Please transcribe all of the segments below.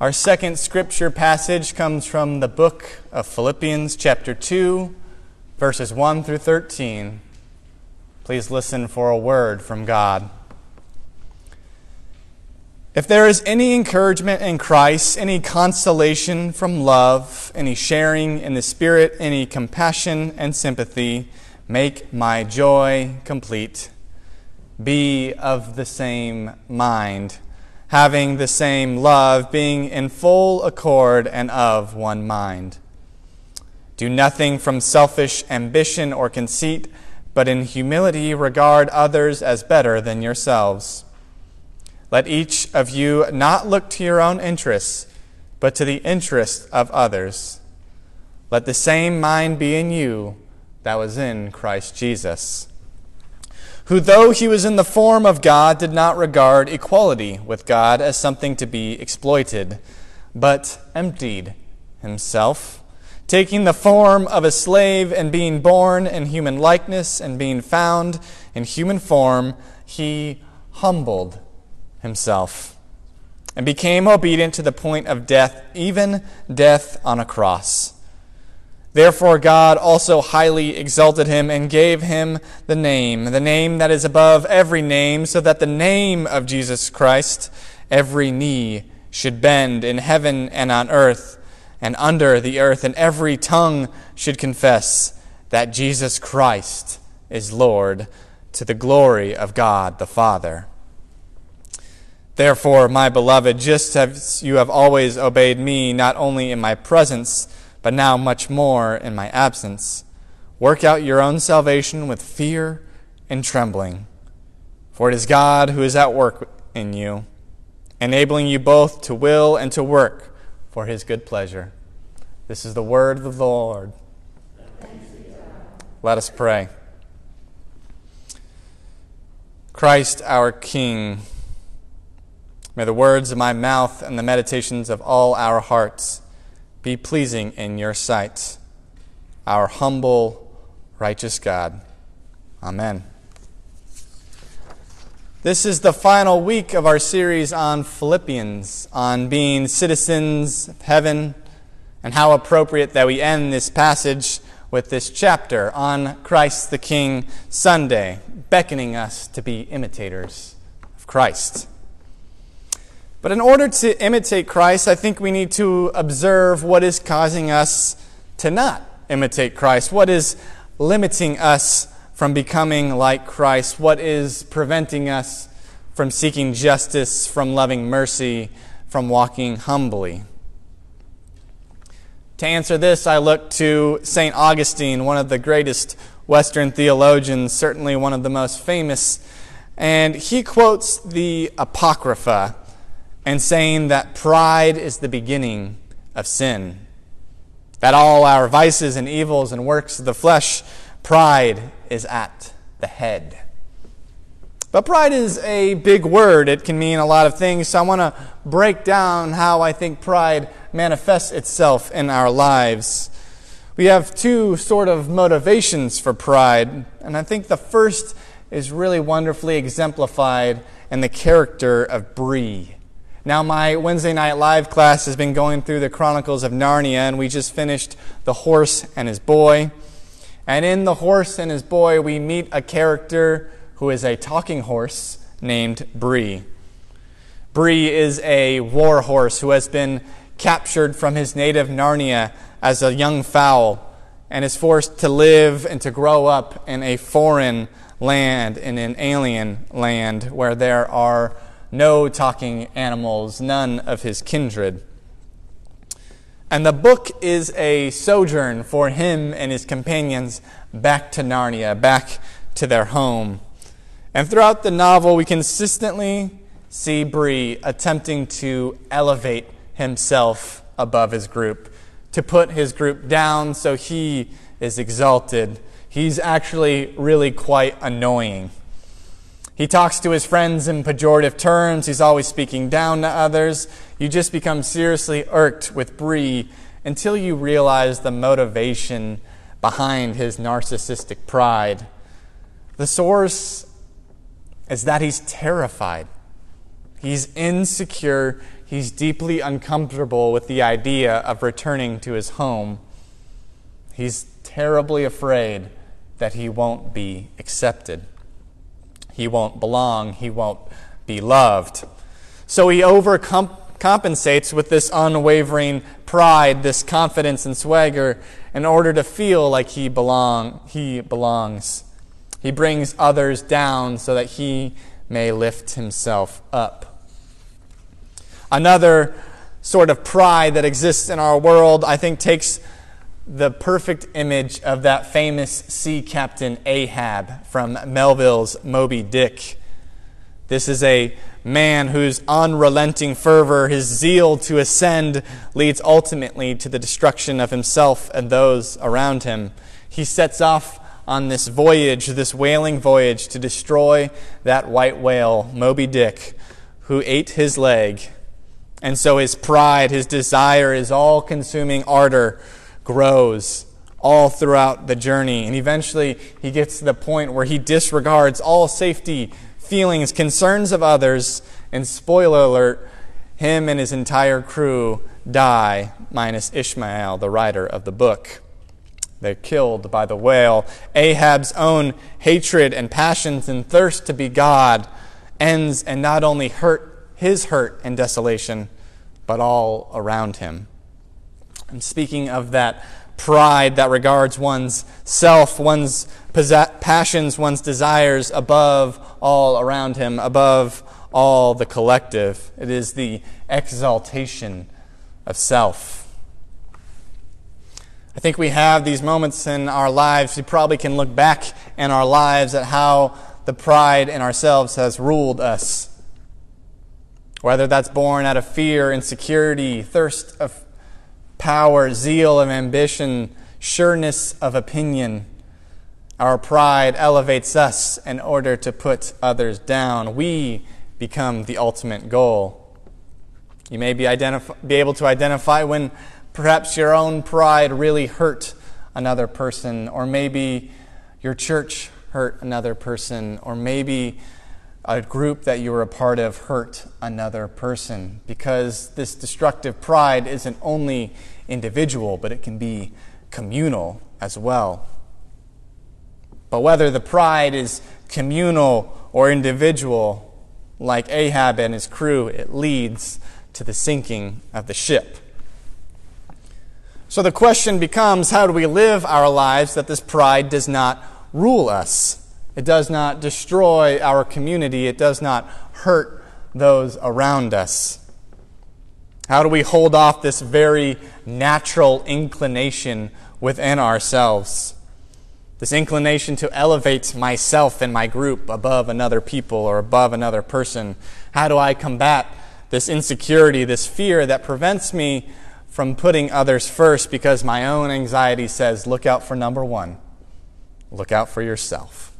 Our second scripture passage comes from the book of Philippians, chapter 2, verses 1 through 13. Please listen for a word from God. If there is any encouragement in Christ, any consolation from love, any sharing in the Spirit, any compassion and sympathy, make my joy complete. Be of the same mind, having the same love, being in full accord and of one mind. Do nothing from selfish ambition or conceit, but in humility regard others as better than yourselves. Let each of you not look to your own interests, but to the interests of others. Let the same mind be in you that was in Christ Jesus, who, though he was in the form of God, did not regard equality with God as something to be exploited, but emptied himself, taking the form of a slave and being born in human likeness and being found in human form, he humbled himself and became obedient to the point of death, even death on a cross. Therefore, God also highly exalted him and gave him the name, the name that is above every name, so that the name of Jesus Christ every knee should bend in heaven and on earth and under the earth, and every tongue should confess that Jesus Christ is Lord to the glory of God the Father. Therefore, my beloved, just as you have always obeyed me, not only in my presence, but now much more in my absence, work out your own salvation with fear and trembling. For it is God who is at work in you, enabling you both to will and to work for his good pleasure. This is the word of the Lord. Let us pray. Christ our King, May the words of my mouth and the meditations of all our hearts be pleasing in your sight, our humble, righteous God. Amen. This is the final week of our series on Philippians, on being citizens of heaven, and how appropriate that we end this passage with this chapter on Christ the King Sunday, beckoning us to be imitators of Christ. But in order to imitate Christ, I think we need to observe what is causing us to not imitate Christ. What is limiting us from becoming like Christ? What is preventing us from seeking justice, from loving mercy, from walking humbly? To answer this, I look to St. Augustine, one of the greatest Western theologians, certainly one of the most famous. And he quotes the Apocrypha and saying that pride is the beginning of sin. That all our vices and evils and works of the flesh, pride is at the head. But pride is a big word. It can mean a lot of things. So I want to break down how I think pride manifests itself in our lives. We have two sort of motivations for pride. And I think the first is really wonderfully exemplified in the character of Bree. Now, my Wednesday night live class has been going through the Chronicles of Narnia, and we just finished The Horse and His Boy. And in The Horse and His Boy, we meet a character who is a talking horse named Bree. Bree is a war horse who has been captured from his native Narnia as a young foal and is forced to live and to grow up in a foreign land, in an alien land where there are no talking animals, none of his kindred. And the book is a sojourn for him and his companions back to Narnia, back to their home. And throughout the novel, we consistently see Bree attempting to elevate himself above his group, to put his group down so he is exalted. He's actually really quite annoying. He talks to his friends in pejorative terms. He's always speaking down to others. You just become seriously irked with Bree until you realize the motivation behind his narcissistic pride. The source is that he's terrified. He's insecure. He's deeply uncomfortable with the idea of returning to his home. He's terribly afraid that he won't be accepted. He won't belong. He won't be loved. So he overcompensates with this unwavering pride, this confidence and swagger, in order to feel like he, belong, he belongs. He brings others down so that he may lift himself up. Another sort of pride that exists in our world, I think, takes the perfect image of that famous sea captain Ahab from Melville's Moby Dick. This is a man whose unrelenting fervor, his zeal to ascend, leads ultimately to the destruction of himself and those around him. He sets off on this voyage, this whaling voyage, to destroy that white whale, Moby Dick, who ate his leg. And so his pride, his desire, his all consuming ardor grows all throughout the journey. And eventually he gets to the point where he disregards all safety, feelings, concerns of others, and spoiler alert, him and his entire crew die, minus Ishmael, the writer of the book. They're killed by the whale. Ahab's own hatred and passions and thirst to be God ends and not only hurt his hurt and desolation, but all around him. And speaking of that pride that regards one's self, one's passions, one's desires above all around him, above all the collective, it is the exaltation of self. I think we have these moments in our lives. We probably can look back in our lives at how the pride in ourselves has ruled us. Whether that's born out of fear, insecurity, thirst of power, zeal of ambition, sureness of opinion. Our pride elevates us in order to put others down. We become the ultimate goal. You may be, identif- be able to identify when Perhaps your own pride really hurt another person, or maybe your church hurt another person, or maybe a group that you were a part of hurt another person. Because this destructive pride isn't only individual, but it can be communal as well. But whether the pride is communal or individual, like Ahab and his crew, it leads to the sinking of the ship. So the question becomes how do we live our lives that this pride does not rule us? It does not destroy our community, it does not hurt those around us. How do we hold off this very natural inclination within ourselves? This inclination to elevate myself and my group above another people or above another person. How do I combat this insecurity, this fear that prevents me from putting others first because my own anxiety says, look out for number one, look out for yourself.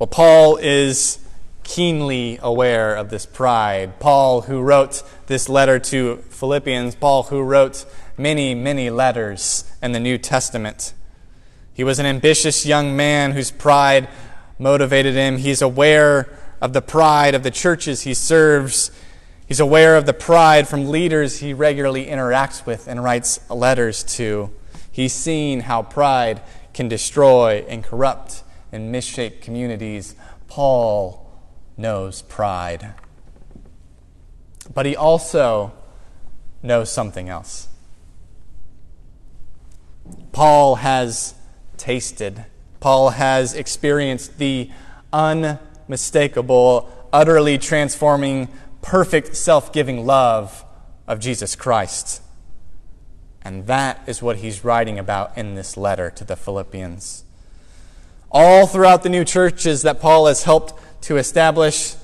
Well, Paul is keenly aware of this pride. Paul, who wrote this letter to Philippians, Paul, who wrote many, many letters in the New Testament. He was an ambitious young man whose pride motivated him. He's aware of the pride of the churches he serves He's aware of the pride from leaders he regularly interacts with and writes letters to. He's seen how pride can destroy and corrupt and misshape communities. Paul knows pride. But he also knows something else. Paul has tasted, Paul has experienced the unmistakable, utterly transforming perfect self giving love of Jesus Christ. And that is what he's writing about in this letter to the Philippians. All throughout the new churches that Paul has helped to establish,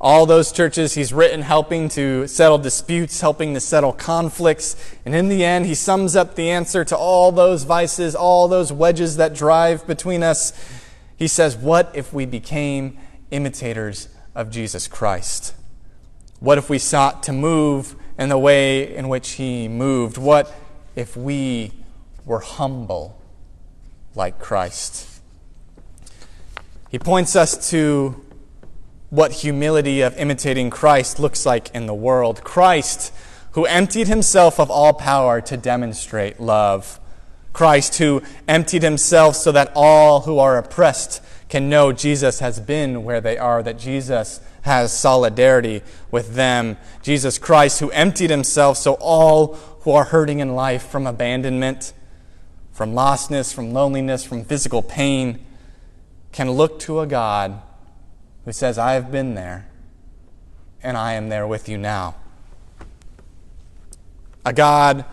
all those churches he's written helping to settle disputes, helping to settle conflicts. And in the end, he sums up the answer to all those vices, all those wedges that drive between us. He says, What if we became imitators of Jesus Christ? What if we sought to move in the way in which he moved? What if we were humble like Christ? He points us to what humility of imitating Christ looks like in the world. Christ, who emptied himself of all power to demonstrate love. Christ, who emptied himself so that all who are oppressed can know Jesus has been where they are, that Jesus has solidarity with them. Jesus Christ, who emptied himself so all who are hurting in life from abandonment, from lostness, from loneliness, from physical pain, can look to a God who says, I have been there, and I am there with you now. A God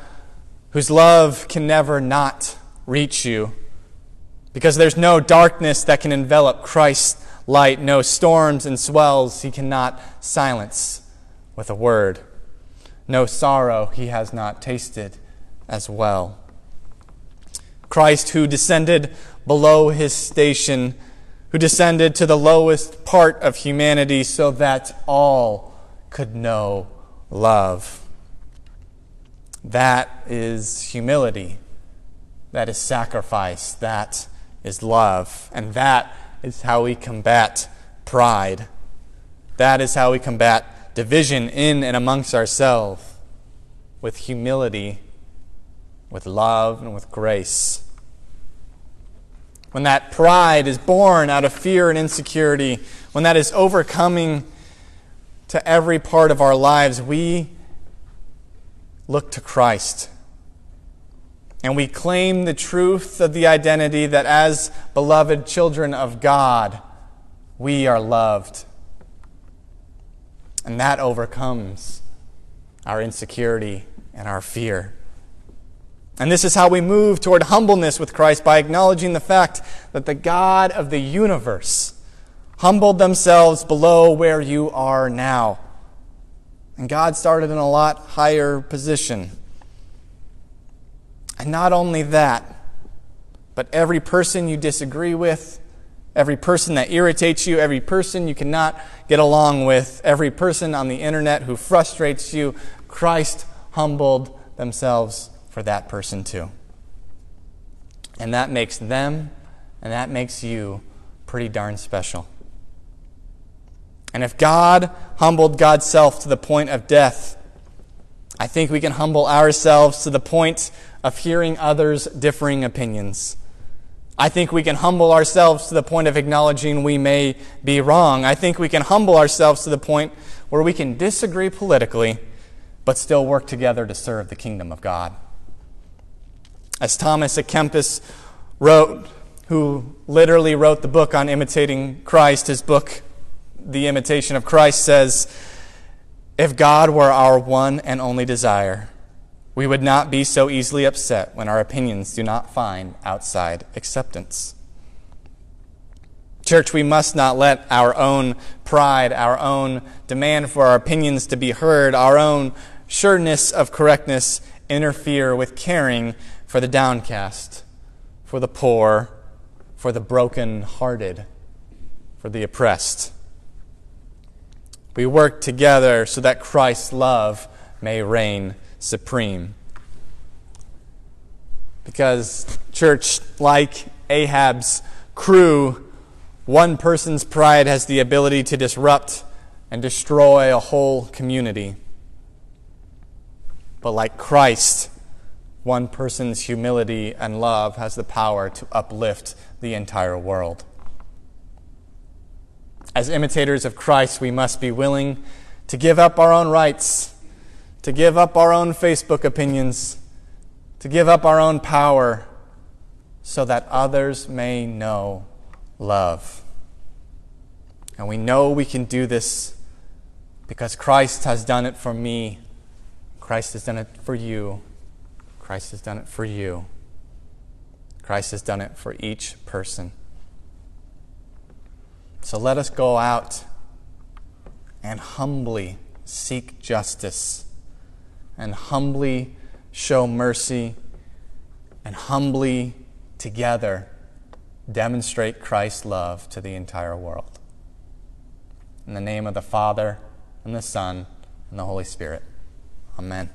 whose love can never not reach you because there's no darkness that can envelop Christ's light, no storms and swells he cannot silence with a word, no sorrow he has not tasted as well. Christ, who descended below his station, who descended to the lowest part of humanity so that all could know love. That is humility. That is sacrifice. That is love. And that is how we combat pride. That is how we combat division in and amongst ourselves with humility, with love, and with grace. When that pride is born out of fear and insecurity, when that is overcoming to every part of our lives, we look to Christ and we claim the truth of the identity that as beloved children of God, we are loved. And that overcomes our insecurity and our fear. And this is how we move toward humbleness with Christ by acknowledging the fact that the God of the universe humbled themselves below where you are now. And God started in a lot higher position. And not only that, but every person you disagree with, every person that irritates you, every person you cannot get along with, every person on the internet who frustrates you, Christ humbled themselves for that person too. And that makes them and that makes you pretty darn special. And if God humbled God's self to the point of death, I think we can humble ourselves to the point of hearing others' differing opinions. I think we can humble ourselves to the point of acknowledging we may be wrong. I think we can humble ourselves to the point where we can disagree politically, but still work together to serve the kingdom of God. As Thomas à Kempis wrote, who literally wrote the book on imitating Christ, his book, The Imitation of Christ, says, If God were our one and only desire, we would not be so easily upset when our opinions do not find outside acceptance. Church, we must not let our own pride, our own demand for our opinions to be heard, our own sureness of correctness interfere with caring for the downcast, for the poor, for the broken-hearted, for the oppressed. We work together so that Christ's love may reign supreme. Because, church, like Ahab's crew, one person's pride has the ability to disrupt and destroy a whole community. But like Christ, one person's humility and love has the power to uplift the entire world. As imitators of Christ, we must be willing to give up our own rights to give up our own Facebook opinions, to give up our own power, so that others may know love. And we know we can do this because Christ has done it for me. Christ has done it for you. Christ has done it for you. Christ has done it for each person. So let us go out and humbly seek justice and humbly show mercy and humbly together demonstrate Christ's love to the entire world. In the name of the Father, and the Son, and the Holy Spirit. Amen.